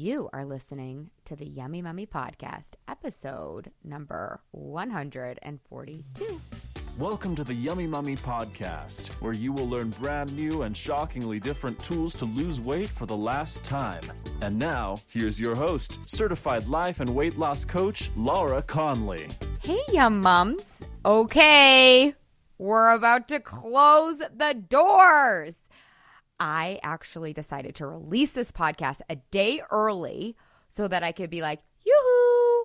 You are listening to the Yummy Mummy Podcast, episode number 142. Welcome to the Yummy Mummy Podcast, where you will learn brand new and shockingly different tools to lose weight for the last time. And now, here's your host, certified life and weight loss coach, Laura Conley. Hey, Yum Mums. Okay, we're about to close the doors. I actually decided to release this podcast a day early so that I could be like, yoo-hoo,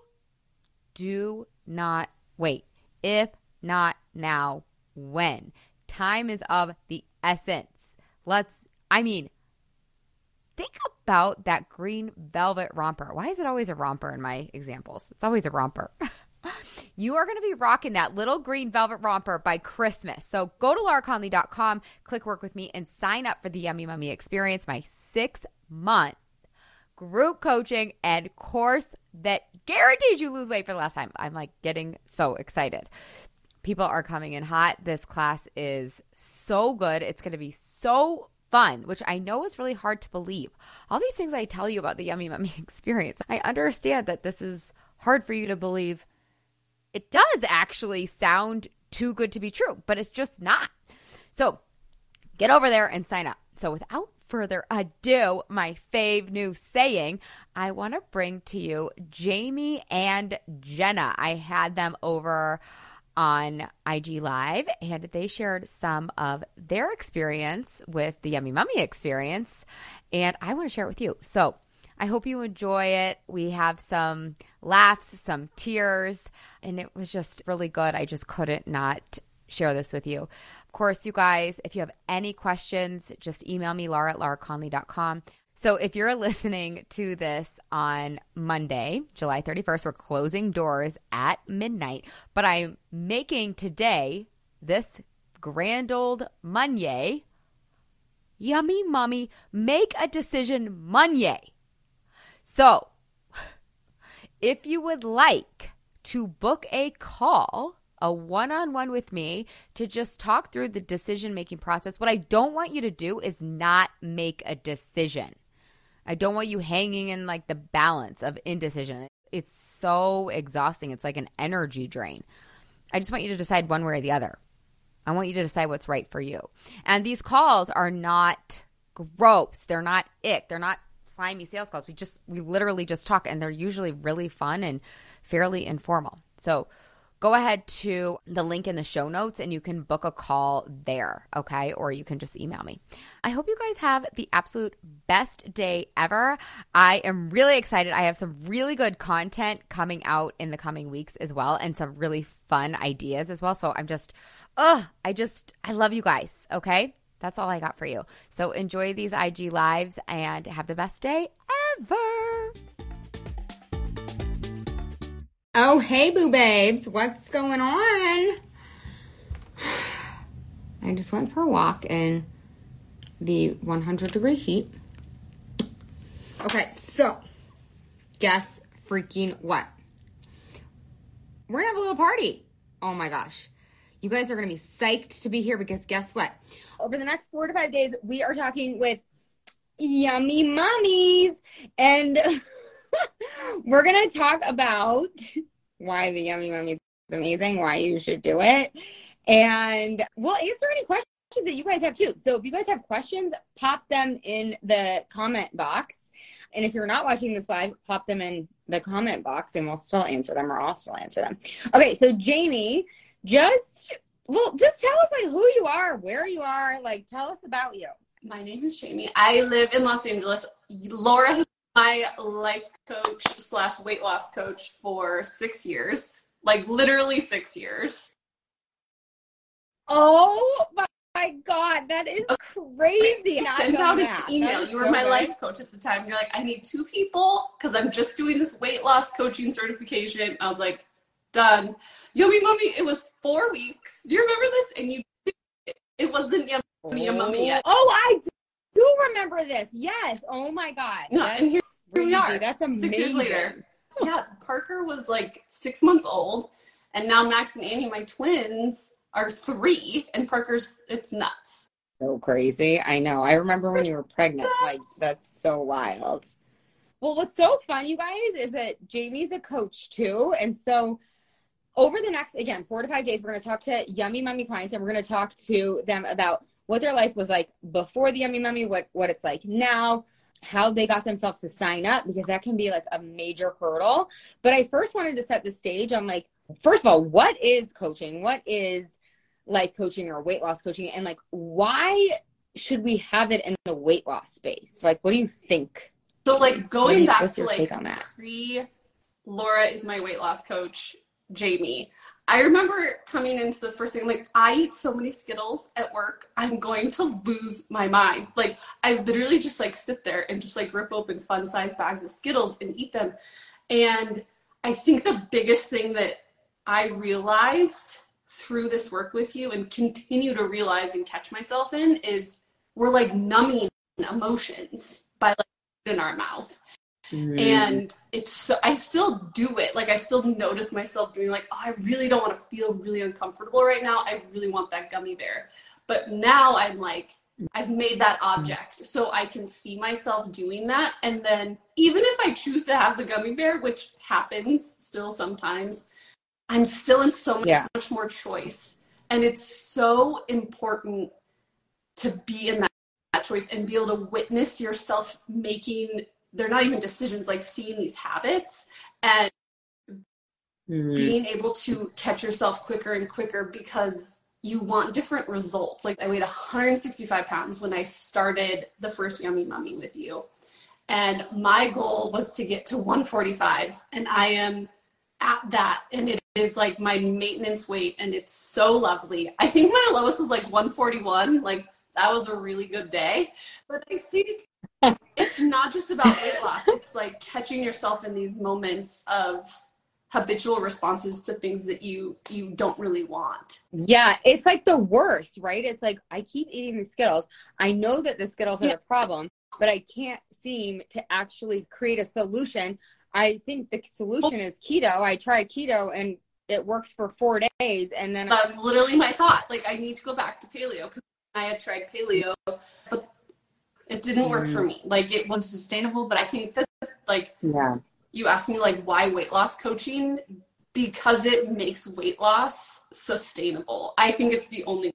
do not wait. If not now, when? Time is of the essence. Let's, I mean, think about that green velvet romper. Why is it always a romper in my examples? It's always a romper. you are going to be rocking that little green velvet romper by Christmas. So go to lauraconley.com, click work with me, and sign up for the Yummy Mummy Experience, my six month group coaching and course that guarantees you lose weight for the last time. I'm like getting so excited. People are coming in hot. This class is so good. It's going to be so fun, which I know is really hard to believe. All these things I tell you about the Yummy Mummy experience, I understand that this is hard for you to believe it does actually sound too good to be true, but it's just not. So get over there and sign up. So without further ado, my fave new saying, I want to bring to you Jaime and Jenna. I had them over on IG Live and they shared some of their experience with the Yummy Mummy experience. And I want to share it with you. So I hope you enjoy it. We have some laughs, some tears, and it was just really good. I just couldn't not share this with you. Of course, you guys, if you have any questions, just email me, laura at lauraconley.com. So if you're listening to this on Monday, July 31st, we're closing doors at midnight, but I'm making today this grand old Monday, yummy mummy, make a decision Monday. So if you would like to book a call, a one on one with me to just talk through the decision making process, what I don't want you to do is not make a decision. I don't want you hanging in like the balance of indecision. It's so exhausting. It's like an energy drain. I just want you to decide one way or the other. I want you to decide what's right for you. And these calls are not gross. They're not ick. They're not slimy sales calls. We just we literally just talk and they're usually really fun and fairly informal. So go ahead to the link in the show notes and you can book a call there, okay? Or you can just email me. I hope you guys have the absolute best day ever. I am really excited. I have some really good content coming out in the coming weeks as well and some really fun ideas as well. So I'm just, oh, I just, I love you guys, okay? That's all I got for you. So enjoy these IG lives and have the best day ever. Oh, hey, boo babes. What's going on? I just went for a walk in the 100 degree heat. Okay, so guess freaking what? We're gonna have a little party. Oh my gosh. You guys are gonna be psyched to be here because guess what? Over the next four to five days, we are talking with yummy mummies and we're gonna talk about why the yummy mummy is amazing, why you should do it, and we'll answer any questions that you guys have too. So if you guys have questions, pop them in the comment box. And if you're not watching this live, pop them in the comment box and we'll still answer them or I'll still answer them. Okay, so Jaime, just well, just tell us like who you are, where you are, like tell us about you. My name is Jaime. I live in Los Angeles. Laura has my life coach slash weight loss coach for six years, like literally six years. Oh my god, that is crazy! You sent out an email. You were so my good. life coach at the time. You're like, I need two people because I'm just doing this weight loss coaching certification. I was like, done. Yummy mummy. It was four weeks. Do you remember this? And you, it wasn't yummy oh. mummy yet. Oh, I do remember this. Yes. Oh my god. No, and here, here we are. That's amazing. Six years later. yeah, Parker was like six months old, and now Max and Annie, my twins, are three, and Parker's it's nuts. So crazy. I know. I remember when you were pregnant. Like that's so wild. Well, what's so fun, you guys, is that Jaime's a coach too. And so over the next, again, four to five days, we're going to talk to Yummy Mummy clients and we're going to talk to them about what their life was like before the Yummy Mummy, what, what it's like now, how they got themselves to sign up, because that can be like a major hurdle. But I first wanted to set the stage on like, first of all, what is coaching? What is life coaching or weight loss coaching? And like, why should we have it in the weight loss space? Like, what do you think? So, like, going you, back to like pre Laura is my weight loss coach, Jaime. I remember coming into the first thing, I'm like, I eat so many Skittles at work, I'm going to lose my mind. Like, I literally just like sit there and just like rip open fun sized bags of Skittles and eat them. And I think the biggest thing that I realized through this work with you and continue to realize and catch myself in is we're like numbing emotions by like in our mouth. Mm. And it's so, I still do it. Like I still notice myself doing like, oh, I really don't want to feel really uncomfortable right now. I really want that gummy bear. But now I'm like, I've made that object so I can see myself doing that. And then even if I choose to have the gummy bear, which happens still sometimes, I'm still in so much, yeah. much more choice. And it's so important to be in that, that choice and be able to witness yourself making, they're not even decisions, like seeing these habits and mm-hmm. being able to catch yourself quicker and quicker because you want different results. Like I weighed 165 pounds when I started the first Yummy Mummy with you. And my goal was to get to 145. And I am at that. And it is like my maintenance weight and it's so lovely. I think my lowest was like 141. Like that was a really good day. But I think it's not just about weight loss. It's like catching yourself in these moments of habitual responses to things that you you don't really want. Yeah, it's like the worst, right? It's like I keep eating the Skittles. I know that the Skittles yeah. are the problem, but I can't seem to actually create a solution. I think the solution is keto. I tried keto and it works for four days, and then that's literally my thought. Like I need to go back to paleo because I had tried paleo, but it didn't work for mm. me. Like it wasn't sustainable. But I think that like yeah, you asked me like why weight loss coaching because it makes weight loss sustainable. I think it's the only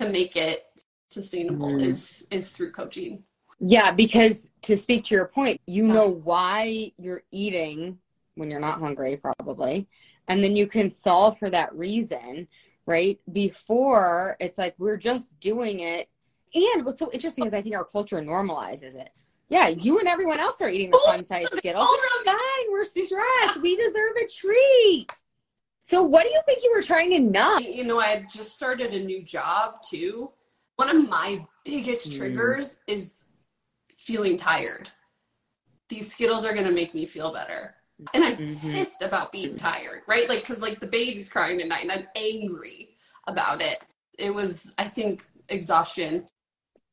to make it sustainable mm. is is through coaching. Yeah, because to speak to your point, you know why you're eating when you're not hungry, probably. And then you can solve for that reason, right? Before it's like we're just doing it. And what's so interesting is I think our culture normalizes it. Yeah, you and everyone else are eating the fun size Skittles. It's fine. We're stressed. We deserve a treat. So, what do you think you were trying to numb? You know, I just started a new job too. One of my biggest mm. triggers mm. is feeling tired. These Skittles are going to make me feel better. And I'm mm-hmm. pissed about being tired, right? Like, because like the baby's crying at night and I'm angry about it. It was, I think, exhaustion.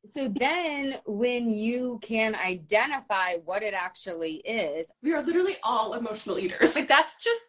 So then when you can identify what it actually is, we are literally all emotional eaters. Like, that's just.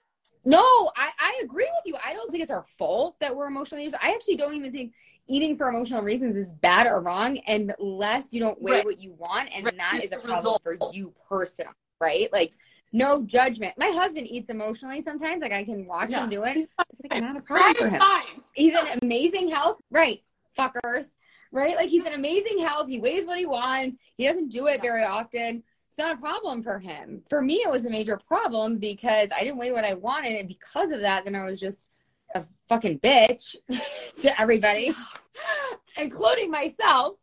No, I, I agree with you. I don't think it's our fault that we're emotional eaters. I actually don't even think eating for emotional reasons is bad or wrong unless you don't weigh right. what you want and right. that is a problem for you personally right like no judgment my husband eats emotionally sometimes like i can watch yeah. him do it it's like not a problem for him fine. he's in amazing health right fuckers right like he's in amazing health he weighs what he wants he doesn't do it very often it's not a problem for him for me it was a major problem because i didn't weigh what i wanted and because of that then i was just a fucking bitch to everybody, including myself.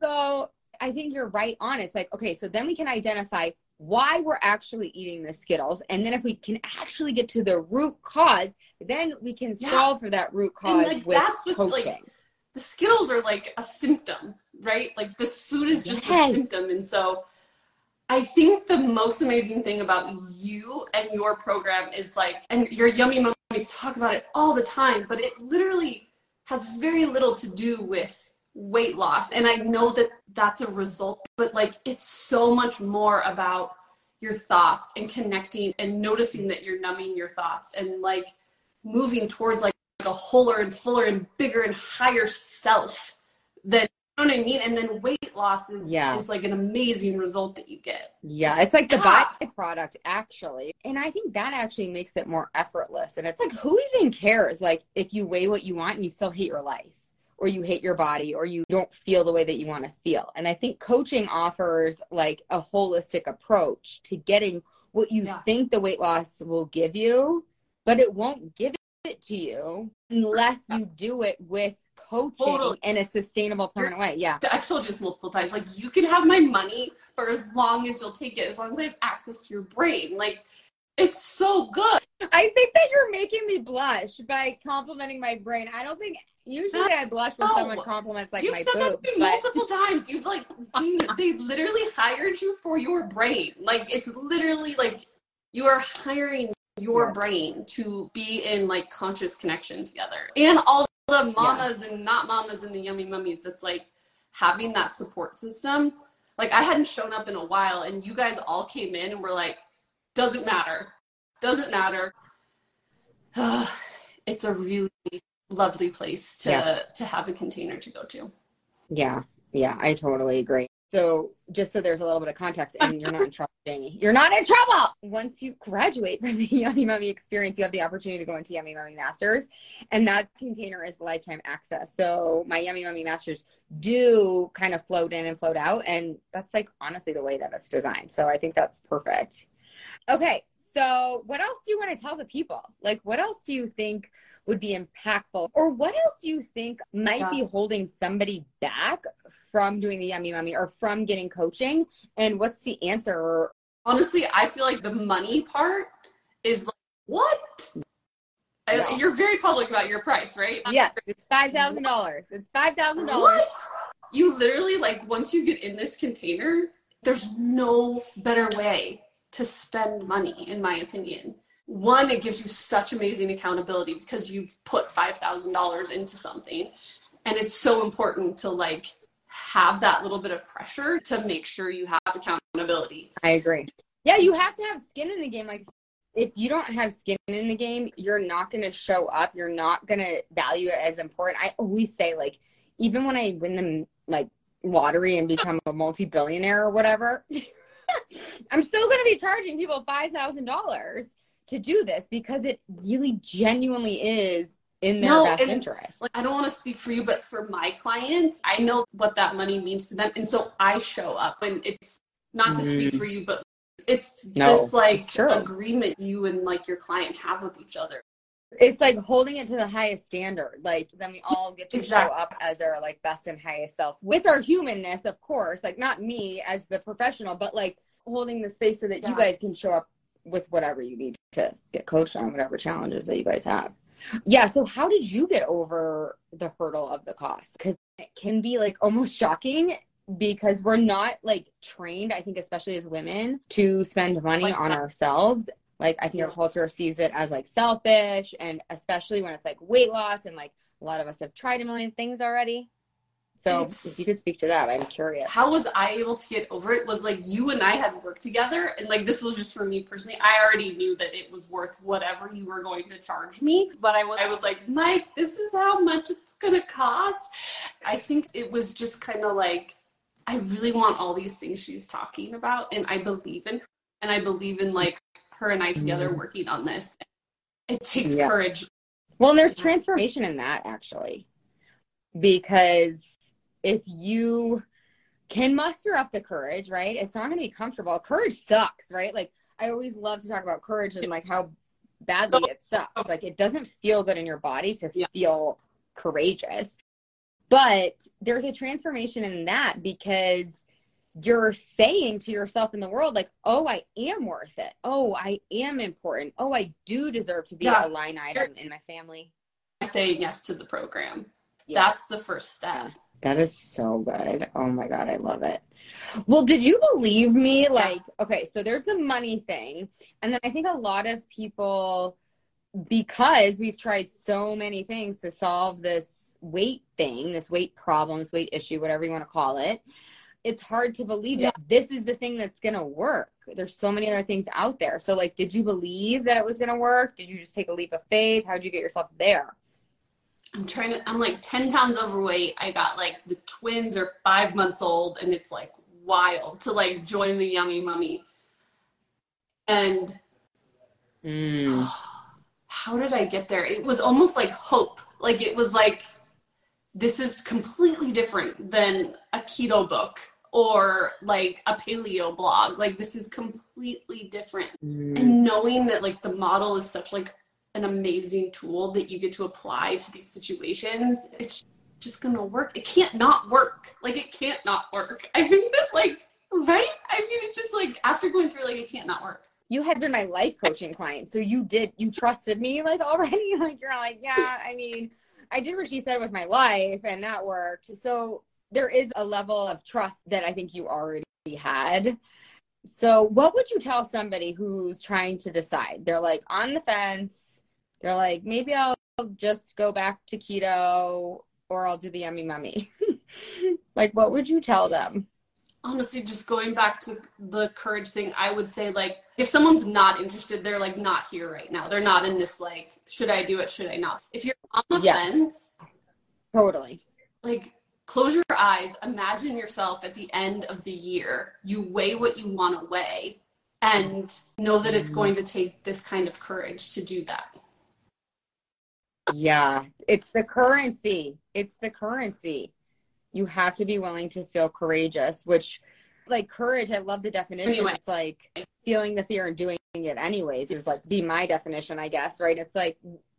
So I think you're right on. It's like, okay, so then we can identify why we're actually eating the Skittles. And then if we can actually get to the root cause, then we can yeah. solve for that root cause like, with coaching. Like, the Skittles are like a symptom, right? Like this food is just yes. a symptom. And so I think the most amazing thing about you and your program is like, and your yummy mummies talk about it all the time, but it literally has very little to do with weight loss. And I know that that's a result, but like it's so much more about your thoughts and connecting and noticing that you're numbing your thoughts and like moving towards like a wholer and fuller and bigger and higher self than know what I mean? And then weight loss is, Yeah. is like an amazing result that you get. Yeah, it's like the byproduct actually. And I think that actually makes it more effortless. And it's like, who even cares? Like, if you weigh what you want and you still hate your life, or you hate your body, or you don't feel the way that you want to feel. And I think coaching offers like a holistic approach to getting what you Yeah. think the weight loss will give you, but it won't give it to you unless you do it with coaching Totally. in a sustainable, permanent way. Yeah. I've told you this multiple times. Like, you can have my money for as long as you'll take it, as long as I have access to your brain. Like, it's so good. I think that you're making me blush by complimenting my brain. I don't think usually I blush when No. someone compliments like You've my said that boobs. me But multiple times. You've like, they literally hired you for your brain. Like, it's literally like you are hiring your Yeah. brain to be in like conscious connection together. And all the mamas and not mamas and the yummy mummies, it's like having that support system. Like, I hadn't shown up in a while, and you guys all came in and were like, doesn't matter. Doesn't matter. it's a really lovely place to Yeah. to have a container to go to. yeah, yeah, I totally agree. So just so there's a little bit of context, and you're not in trouble, Jaime. You're not in trouble. Once you graduate from the Yummy Mummy experience, you have the opportunity to go into Yummy Mummy Masters, and that container is lifetime access. So my Yummy Mummy Masters do kind of float in and float out, and that's like honestly the way that it's designed. So I think that's perfect. Okay, so what else do you want to tell the people? Like, what else do you think would be impactful? Or what else do you think oh might be holding somebody back from doing the Yummy Mummy or from getting coaching? And what's the answer? Honestly, I feel like the money part is like, what? I- you're very public about your price, right? Yes, it's $5,000. It's $5,000. What? You literally like once you get in this container, there's no better way to spend money, in my opinion. One, it gives you such amazing accountability because you've put five thousand dollars into something, and it's so important to like have that little bit of pressure to make sure you have accountability. I agree. Yeah, you have to have skin in the game. Like, if you don't have skin in the game, you're not going to show up. You're not going to value it as important. I always say, like, even when I win the like lottery and become a multi-billionaire or whatever, I'm still going to be charging people five thousand dollars to do this because it really genuinely is in their No, best interest. Like I don't want to speak for you, but for my clients, I know what that money means to them, and so I show up. And it's not to speak Mhm. for you, but it's No, this like it's true. agreement you and like your client have with each other. it's like holding it to the highest standard. Like then we all get to Exactly. show up as our like best and highest self with our humanness, of course. Like not me as the professional, but like holding the space so that you guys can show up with whatever you need to get coached on whatever challenges that you guys have. Yeah. So how did you get over the hurdle of the cost? Because it can be like almost shocking because we're not like trained, I think, especially as women, to spend money Like on ourselves. Like I think our culture sees it as like selfish and especially when it's like weight loss and like a lot of us have tried a million things already. So It's- if you could speak to that, I'm curious. How was I able to get over it? Was like you and I had worked together, and like this was just for me personally. I already knew that it was worth whatever you were going to charge me, but I was I was like, Mike, this is how much it's gonna cost. I think it was just kind of like I really want all these things she's talking about, and I believe in her, and I believe in like her and I together mm-hmm. working on this. It takes Yeah. courage. Well, and there's transformation in that actually. Because if you can muster up the courage, right? It's not going to be comfortable. Courage sucks, right? Like I always love to talk about courage and like how badly it sucks. Like it doesn't feel good in your body to Yeah. feel courageous. But there's a transformation in that because you're saying to yourself in the world like, "Oh, I am worth it. Oh, I am important. Oh, I do deserve to be Yeah. a line item in my family." Saying yes to the program. Yeah. That's the first step. That is so good. Oh my God, I love it. Well, did you believe me? Like, okay, so there's the money thing. And then I think a lot of people, because we've tried so many things to solve this weight thing, this weight problem, this weight issue, whatever you want to call it, it's hard to believe that this is the thing that's going to work. There's so many other things out there. So, like, did you believe that it was going to work? Did you just take a leap of faith? How did you get yourself there? I'm trying to, I'm like 10 pounds overweight. I got like the twins are five months old and it's like wild to like join the Yummy Mummy. And Mm. how did I get there? It was almost like hope. Like it was like, this is completely different than a keto book or like a paleo blog. Like this is completely different. Mm. And knowing that like the model is such like an amazing tool that you get to apply to these situations, it's just gonna work. It can't not work. Like it can't not work. I think that like right? I mean it just like after going through like it can't not work. You had been my life coaching client, so you did you trusted me like already. Like you're like, yeah. I mean, I did what she said with my life, and that worked. So there is a level of trust that I think you already had. So, what would you tell somebody who's trying to decide? They're like on the fence. They're like, maybe I'll just go back to keto or I'll do the yummy mummy. like, what would you tell them? honestly just going back to the courage thing i would say like if someone's not interested they're like not here right now they're not in this like should i do it should i not if you're on the Yeah. fence Totally. like close your eyes imagine yourself at the end of the year you weigh what you want to weigh and know that it's mm. going to take this kind of courage to do that Yeah, it's the currency. It's the currency. You have to be willing to feel courageous, which, like, courage, I love the definition. Anyway. It's like feeling the fear and doing it anyways, is like be my definition, I guess, right? It's like,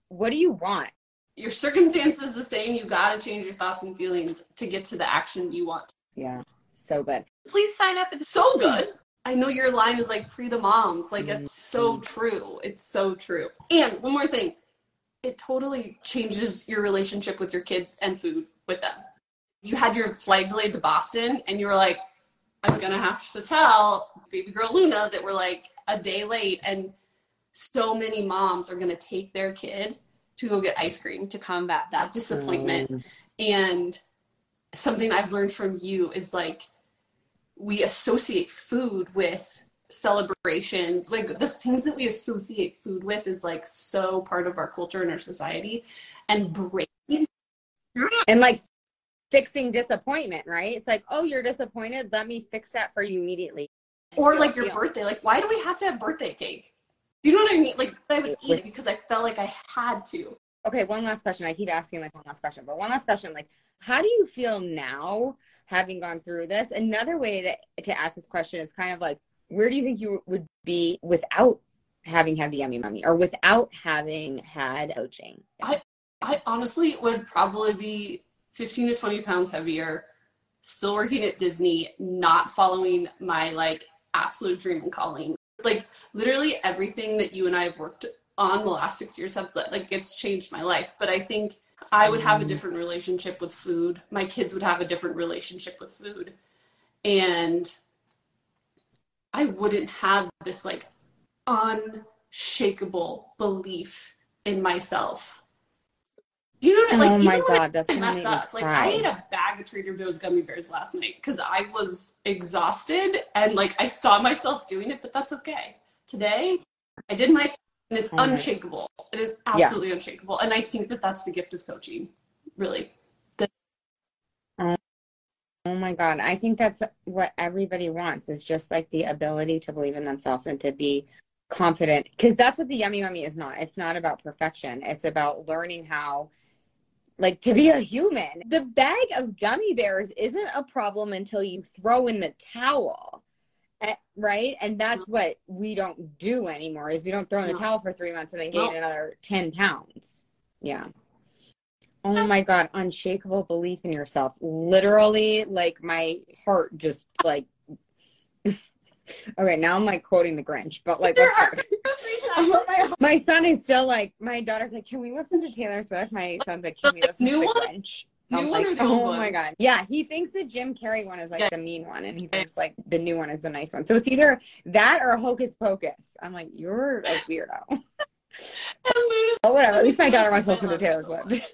what do you want? your circumstance is the same you got to change your thoughts and feelings to get to the action you want Yeah, so good. please sign up it's so good i know your line is like free the moms like mm-hmm. it's so true it's so true and one more thing it totally changes your relationship with your kids and food with them. You had your flight delayed to boston and you were like i'm gonna have to tell baby girl luna that we're like a day late and so many moms are gonna take their kid to go get ice cream to combat that disappointment. Mm, and something I've learned from you is like we associate food with celebrations. Like the things that we associate food with is like so part of our culture and our society. And breaking And like fixing disappointment, right? It's like, oh, you're disappointed. Let me fix that for you immediately. or like your Feel- birthday. Like why do we have to have birthday cake? Do you know what I mean? Like I would eat it because I felt like I had to. Okay, one last question. I keep asking like one last question, but one last question. Like, how do you feel now having gone through this? Another way to, to ask this question is kind of like, where do you think you would be without having had the yummy mummy or without having had coaching? I I honestly would probably be 15 to 20 pounds heavier, still working at Disney, not following my like absolute dream and calling. Like literally everything that you and I have worked on the last six years have like it's changed my life. But I think I would have a mm. different relationship with food. My kids would have a different relationship with food. And I wouldn't have this like unshakable belief in myself. Do you know what I like? oh even my when I- god, that's I gonna messed make me up. Like. I ate a bag of Trader Joe's gummy bears last night because I was exhausted and like I saw myself doing it, but that's okay. Today, I did my and it's Oh unshakable. It is Yeah. absolutely unshakable, and I think that that's the gift of coaching. Really, Oh my God. I think that's what everybody wants is just like the ability to believe in themselves and to be confident. Because that's what the Yummy Mummy is not. It's not about perfection, it's about learning how, like, to be a human. The bag of gummy bears isn't a problem until you throw in the towel. eh, Right, and that's what we don't do anymore. Is we don't throw in the No. towel for three months and then gain No. another ten pounds. Yeah. Oh my god, unshakable belief in yourself. Literally, like my heart just like. okay, now I'm like quoting the Grinch, but like heart go. my, son is still like my daughter's like, can we listen to Taylor Swift? My son's like, can we listen new to the one? Grinch? New one like, the oh old oh one? my god, yeah. He thinks the Jim Carrey one is like Yeah. the mean one, and he thinks like the new one is the nice one. So it's either that or Hocus Pocus. I'm like, you're a weirdo. Oh, whatever. At least my daughter wants to listen to Taylor Swift.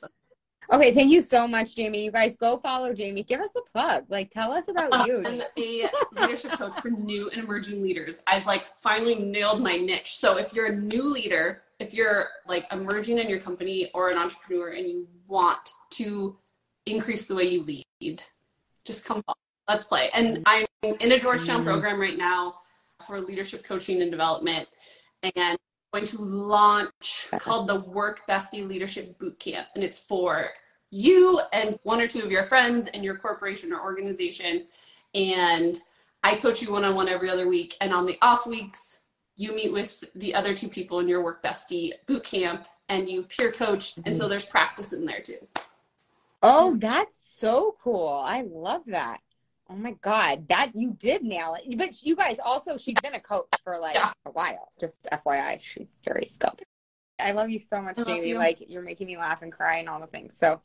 Okay, thank you so much, Jaime. You guys go follow Jaime. Give us a plug. Like, tell us about you. I'm a leadership coach for new and emerging leaders. I've like finally nailed my niche. So if you're a new leader if you're like emerging in your company or an entrepreneur and you want to increase the way you lead, just come let's play. And I'm in a Georgetown mm-hmm. program right now for leadership coaching and development and going to launch called the Work Bestie Leadership Boot Camp. And it's for you and one or two of your friends and your corporation or organization. And I coach you one on one every other week. And on the off weeks, you meet with the other two people in your Work Bestie boot camp and you peer coach. And so mm-hmm. there's practice in there too. Oh, that's so cool. I love that. Oh my God, that you did nail it. But you guys also, she's been a coach for like yeah. a while. Just FYI, she's very skilled. I love you so much, Jaime. You. Like you're making me laugh and cry and all the things. So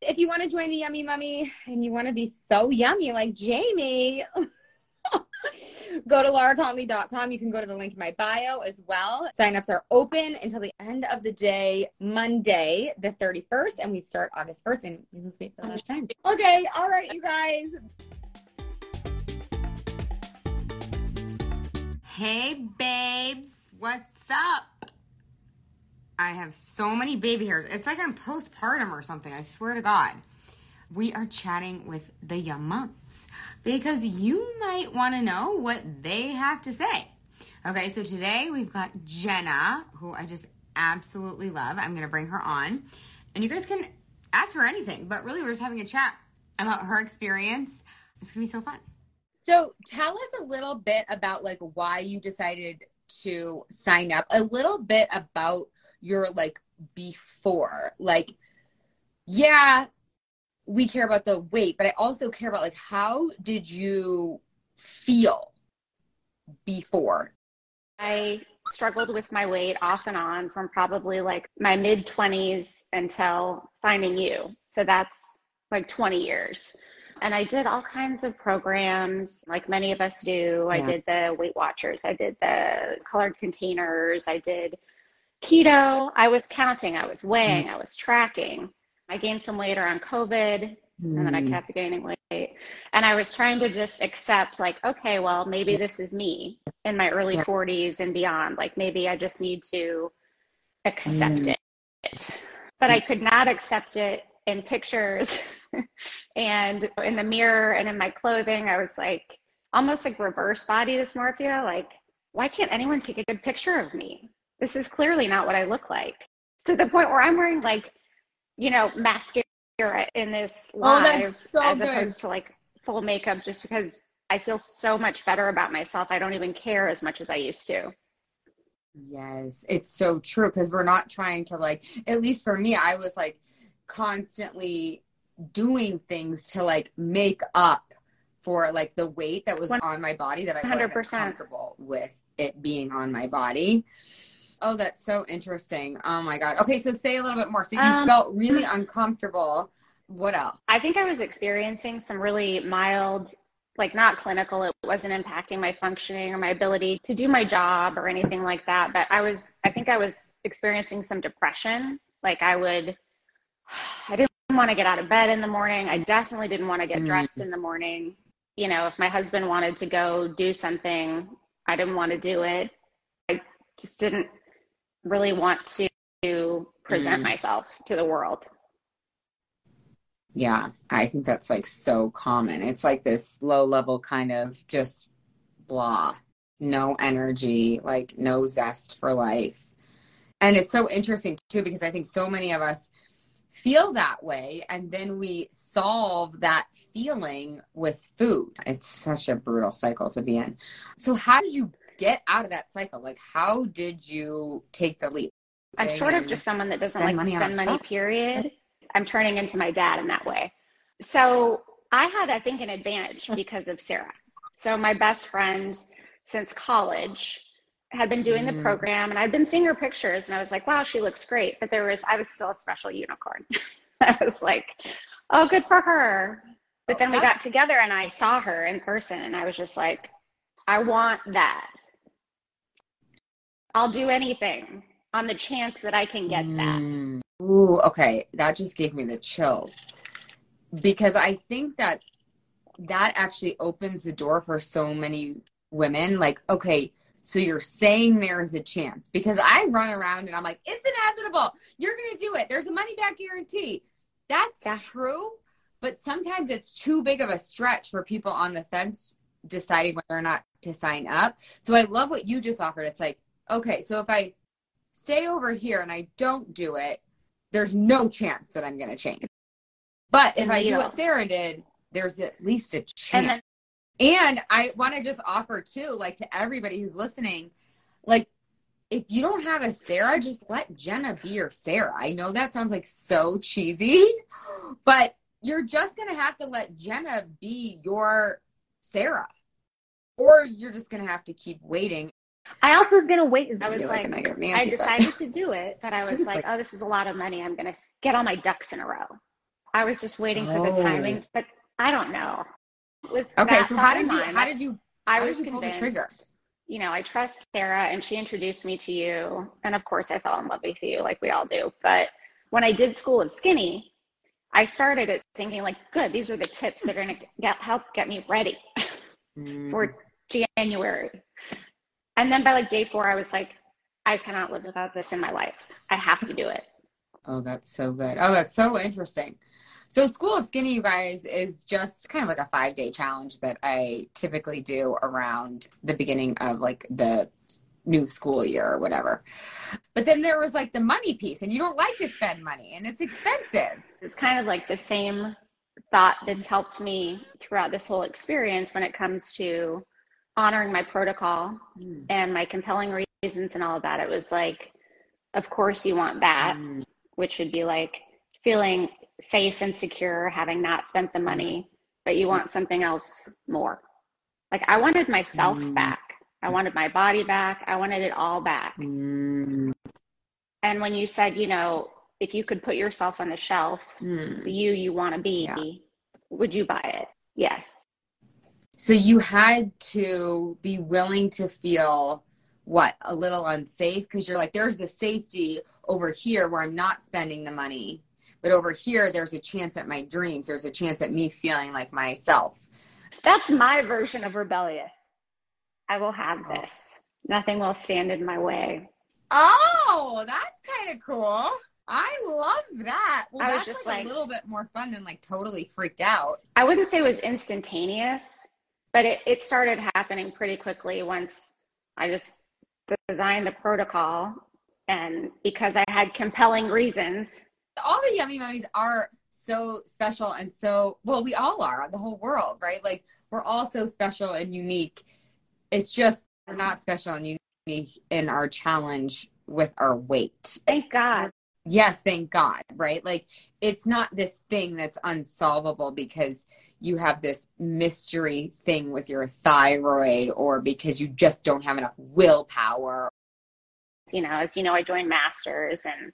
if you want to join the Yummy Mummy and you want to be so yummy like Jaime, go to lauraconley.com. You can go to the link in my bio as well. Signups are open until the end of the day, Monday, the 31st, and we start August 1st. And let's wait for the last time. Okay, all right, you guys. Hey, babes, what's up? I have so many baby hairs. It's like I'm postpartum or something. I swear to God. We are chatting with the Yum Mums because you might want to know what they have to say. Okay, so today we've got Jenna, who I just absolutely love. I'm going to bring her on, and you guys can ask her anything, but really, we're just having a chat about her experience. It's going to be so fun. So tell us a little bit about like why you decided to sign up. A little bit about your like before. Like, yeah, we care about the weight, but I also care about like how did you feel before? I struggled with my weight off and on from probably like my mid 20s until finding you. So that's like 20 years. And I did all kinds of programs, like many of us do. I did the Weight Watchers, I did the colored containers, I did keto. I was counting, I was weighing, mm. I was tracking. I gained some weight around COVID, mm. and then I mm. kept gaining weight. And I was trying to just accept, like, okay, well, maybe this is me in my early yeah. 40s and beyond. Like, maybe I just need to accept mm. it. But I could not accept it in pictures and in the mirror and in my clothing. I was like almost like reverse body dysmorphia. Like, why can't anyone take a good picture of me? This is clearly not what I look like. To the point where I'm wearing like, you know, mascara in this oh, live oh, so as good. opposed to like full makeup just because I feel so much better about myself. I don't even care as much as I used to. Yes, it's so true because we're not trying to like, at least for me, I was like constantly doing things to like make up for like the weight that was 100%. on my body that I wasn't comfortable with it being on my body. Oh, that's so interesting. Oh my god. Okay, so say a little bit more. So you um, felt really uncomfortable. What else? I think I was experiencing some really mild like not clinical it wasn't impacting my functioning or my ability to do my job or anything like that but i was i think i was experiencing some depression like i would i didn't want to get out of bed in the morning. I definitely didn't want to get dressed mm. in the morning. You know, if my husband wanted to go do something, I didn't want to do it. I just didn't really want to, to present mm. myself to the world. Yeah, I think that's like so common. It's like this low level kind of just blah, no energy, like no zest for life. And it's so interesting too because I think so many of us feel that way and then we solve that feeling with food. It's such a brutal cycle to be in. So how did you get out of that cycle? Like how did you take the leap? I'm sort of just someone that doesn't like to spend money period. I'm turning into my dad in that way. So i had i think an advantage because of sarah. So my best friend since college had been doing mm. the program and I'd been seeing her pictures and I was like, wow, she looks great. But there was, I was still a special unicorn. I was like, oh, good for her. But then we got together and I saw her in person and I was just like, I want that. I'll do anything on the chance that I can get that. Mm. Ooh, okay. That just gave me the chills. Because I think that that actually opens the door for so many women. Like, okay, So you're saying there's a chance because I run around and I'm like, it's inevitable. You're going to do it. There's a money back guarantee. That's Yeah. true. But sometimes it's too big of a stretch for people on the fence deciding whether or not to sign up. So I love what you just offered. It's like, okay, so if I stay over here and I don't do it, there's no chance that I'm going to change. But if And I do what Sarah did, there's at least a And chance. then And I want to just offer too, like to everybody who's listening, like if you don't have a Sarah, just let Jenna be your Sarah. I know that sounds like so cheesy, but you're just going to have to let Jenna be your Sarah. Or you're just going to have to keep waiting. I also was going to wait. Is I was really like, a negative I Nancy, but- decided to do it, but I was like, like- oh, this is a lot of money. I'm going to get all my ducks in a row. I was just waiting for the Oh. timing, but I don't know. With Okay, so how did you mind, how did you I was you pull the convinced. trigger? You know, I trust Sarah, and she introduced me to you, and of course, I fell in love with you, like we all do. But when I did School of Skinny, I started it thinking like, good, these are the tips that are going to get help get me ready for mm-hmm. January. And then by like day four, I was like, I cannot live without this in my life. I have to do it. Oh, that's so good. Oh, that's so interesting. So, School of Skinny, you guys, is just kind of like a five day challenge that I typically do around the beginning of like the new school year or whatever. But then there was like the money piece, and you don't like to spend money, and it's expensive. It's kind of like the same thought that's helped me throughout this whole experience when it comes to honoring my protocol and my compelling reasons and all of that. It was like, of course, you want that, Mm. which would be like feeling safe and secure, having not spent the money, but you want something else more. Like, I wanted myself Mm. back. I wanted my body back. I wanted it all back. Mm. And when you said, you know, if you could put yourself on the shelf, Mm. the you you want to be, Yeah. would you buy it? Yes. So, you had to be willing to feel what a little unsafe because you're like, there's the safety over here where I'm not spending the money. But over here, there's a chance at my dreams. There's a chance at me feeling like myself. That's my version of rebellious. I will have oh. this. Nothing will stand in my way. Oh, that's kind of cool. I love that. Well, I was that's just like, like- a little bit more fun than like totally freaked out. I wouldn't say it was instantaneous, but it, it started happening pretty quickly once I just designed the protocol. And because I had compelling reasons, All the yummy mummies are so special and so well. We all are the whole world, right? Like we're all so special and unique. It's just we're not special and unique in our challenge with our weight. thank God. yes, thank God, right? Like it's not this thing that's unsolvable because you have this mystery thing with your thyroid or because you just don't have enough willpower. you know, as you know, I joined Masters, and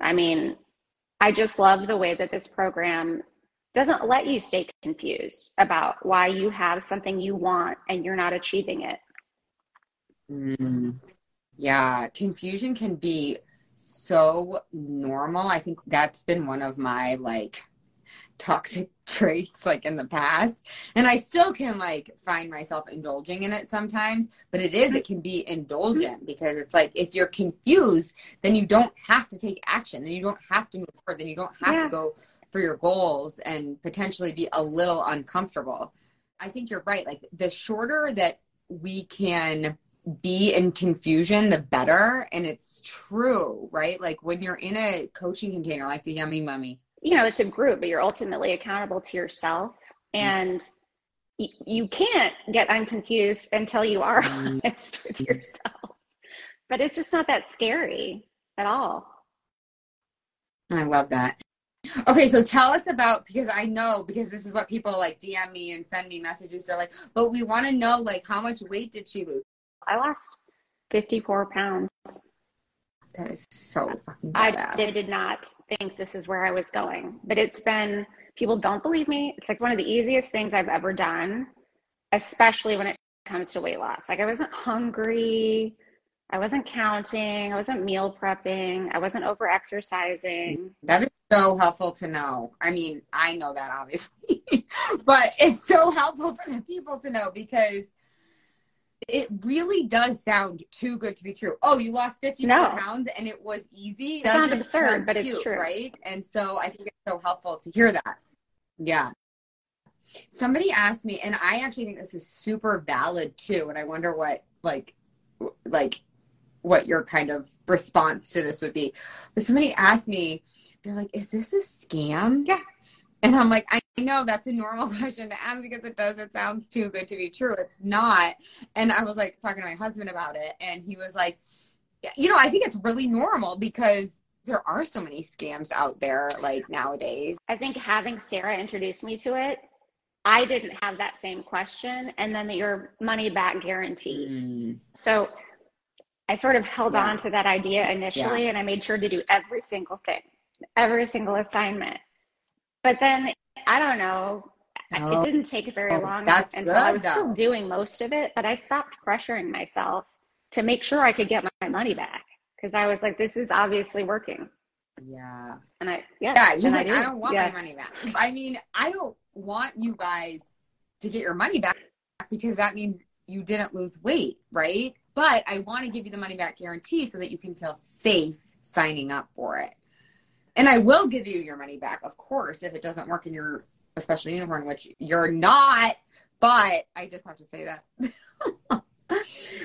I mean, I just love the way that this program doesn't let you stay confused about why you have something you want and you're not achieving it. Mm. Yeah, confusion can be so normal. I think that's been one of my like toxic traits like in the past. And I still can like find myself indulging in it sometimes, but it is it can be indulgent because it's like if you're confused, then you don't have to take action. Then you don't have to move forward. Then you don't have Yeah. to go for your goals and potentially be a little uncomfortable. I think you're right. Like the shorter that we can be in confusion, the better. And it's true, right? Like when you're in a coaching container like the Yummy Mummy, You know, it's a group, but you're ultimately accountable to yourself. And y- you can't get unconfused until you are Mm. honest with yourself. But it's just not that scary at all. I love that. Okay, so tell us about because I know because this is what people like DM me and send me messages. They're like, but we want to know like how much weight did she lose? I lost 54 pounds. That is so fucking I badass. did, did not think this is where I was going, but it's been, people don't believe me. It's like one of the easiest things I've ever done, especially when it comes to weight loss. Like I wasn't hungry. I wasn't counting. I wasn't meal prepping. I wasn't over exercising. That is so helpful to know. I mean, I know that obviously, but it's so helpful for the people to know because it really does sound too good to be true. Oh, you lost 50 No. pounds and it was easy. Sounds Doesn't absurd, but it's true. right? And so I think it's so helpful to hear that. Yeah. Somebody asked me, and I actually think this is super valid too. And I wonder what, like, like, what your kind of response to this would be. But somebody asked me, they're like, "Is this a scam?" Yeah. And I'm like, I know that's a normal question to ask because it does. It sounds too good to be true. It's not. And I was like talking to my husband about it, and he was like, you know, I think it's really normal because there are so many scams out there like nowadays. I think having Sarah introduce me to it, I didn't have that same question. And then that your money back guarantee. Mm. So I sort of held Yeah. on to that idea initially and I made sure to do every single thing, every single assignment. But then I don't know, Oh, it didn't take very Oh, long that's until I was still doing most of it, but I stopped pressuring myself to make sure I could get my, money back because I was like, this is obviously working. yeah. And I, yes, Yeah, and like, I, did. don't want Yes. my money back. I mean, I don't want you guys to get your money back because that means you didn't lose weight, right? But I want to give you the money back guarantee so that you can feel safe signing up for it. And I will give you your money back, of course, if it doesn't work in your special uniform, which you're not. But I just have to say that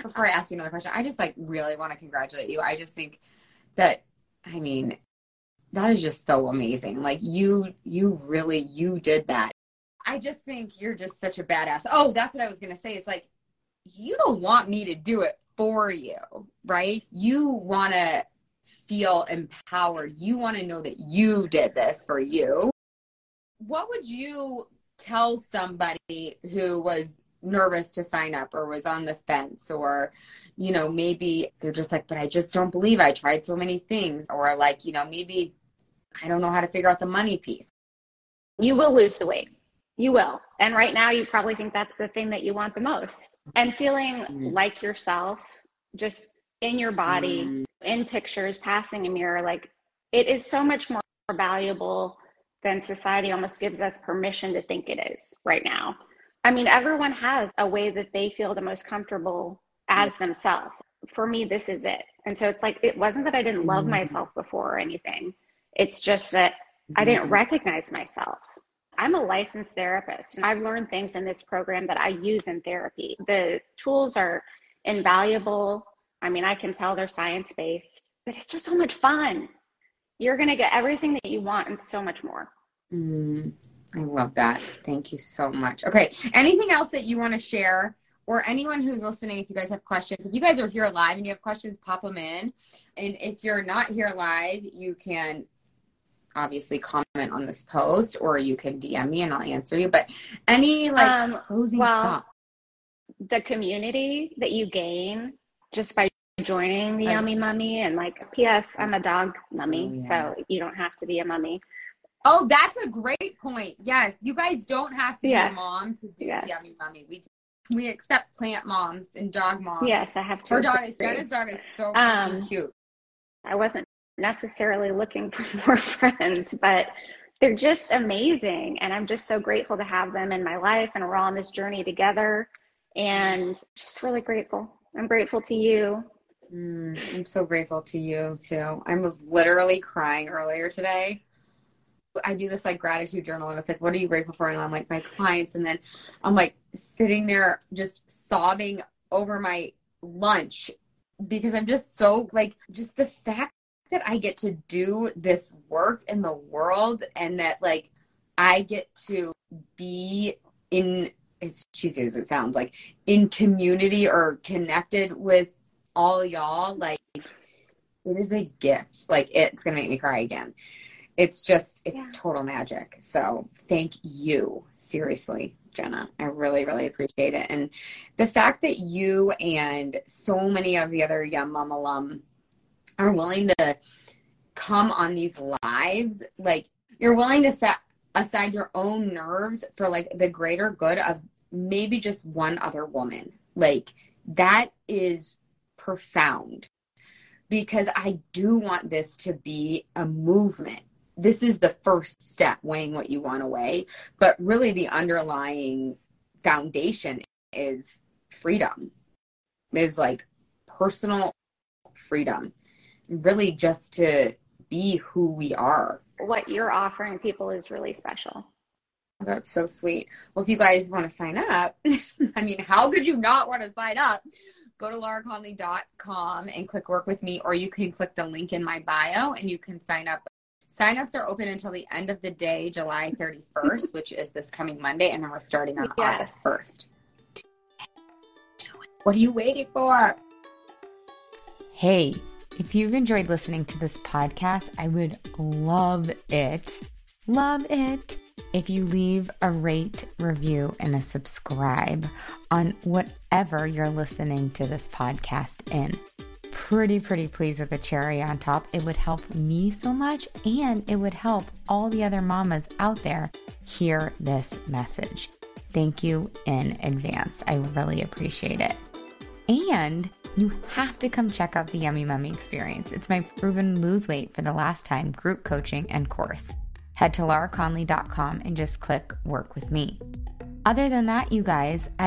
before I ask you another question. I just like really want to congratulate you. I just think that, I mean, that is just so amazing. Like you, you really, you did that. I just think you're just such a badass. Oh, that's what I was gonna say. It's like you don't want me to do it for you, right? You want to feel empowered. You want to know that you did this for you. What would you tell somebody who was nervous to sign up or was on the fence or you know maybe they're just like but I just don't believe I tried so many things or like you know maybe I don't know how to figure out the money piece. you will lose the weight. You will. And right now, you probably think that's the thing that you want the most. And feeling Mhm. like yourself, just in your body, Mm. in pictures, passing a mirror, like it is so much more valuable than society almost gives us permission to think it is right now. I mean, everyone has a way that they feel the most comfortable as themselves. For me, this is it. And so it's like, it wasn't that I didn't love Mhm. myself before or anything. It's just that I didn't recognize myself. I'm a licensed therapist and I've learned things in this program that I use in therapy. The tools are invaluable. I mean, I can tell they're science based, but it's just so much fun. You're going to get everything that you want and so much more. Mm, I love that. Thank you so much. Okay. Anything else that you want to share? Or anyone who's listening, if you guys have questions, if you guys are here live and you have questions, pop them in. And if you're not here live, you can obviously comment on this post or you can DM me and I'll answer you. But any like Um, closing well, thoughts? The community that you gain just by joining the I- Yummy Mummy and like, P.S., I'm a dog mummy, Oh, yeah. so you don't have to be a mummy. Oh, that's a great point. Yes, you guys don't have to be a mom to do Yes. Yummy Mummy. We we accept plant moms and dog moms. Yes, I have to. Her dog is. Jenna's dog is so Um, cute. I wasn't necessarily looking for more friends, but they're just amazing. And I'm just so grateful to have them in my life. And we're all on this journey together and just really grateful. I'm grateful to you. Mm, I'm so grateful to you too. I was literally crying earlier today. I do this like gratitude journal and it's like, what are you grateful for? And I'm like, my clients. And then I'm like sitting there just sobbing over my lunch because I'm just so like, just the fact that I get to do this work in the world and that like I get to be in, as cheesy as it sounds, like in community or connected with all y'all like it is a gift. Like it's gonna make me cry again. It's just it's Yeah. total magic. So thank you. Seriously jenna i really really appreciate it. And the fact that you and so many of the other yum mom alum are willing to come on these lives like you're willing to set aside your own nerves for like the greater good of maybe just one other woman. Like that is profound because I do want this to be a movement. This is the first step, weighing what you want to weigh, but really the underlying foundation is freedom. is like personal freedom, really just to be who we are. What you're offering people is really special. That's so sweet. Well, if you guys want to sign up, I mean, how could you not want to sign up? Go to lauraconley.com and click work with me, or you can click the link in my bio and you can sign up. Sign-ups are open until the end of the day, July 31st, which is this coming Monday, and then we're starting on Yes. August 1st. What are you waiting for? Hey, if you've enjoyed listening to this podcast, I would love it, love it if you leave a rate, review, and a subscribe on whatever you're listening to this podcast in. Pretty, pretty pleased with the cherry on top. It would help me so much and it would help all the other mamas out there hear this message. Thank you in advance. I really appreciate it. And you have to come check out the Yummy Mummy experience. It's my proven lose weight for the last time group coaching and course. Head to lauraconley.com and just click work with me. Other than that, you guys, I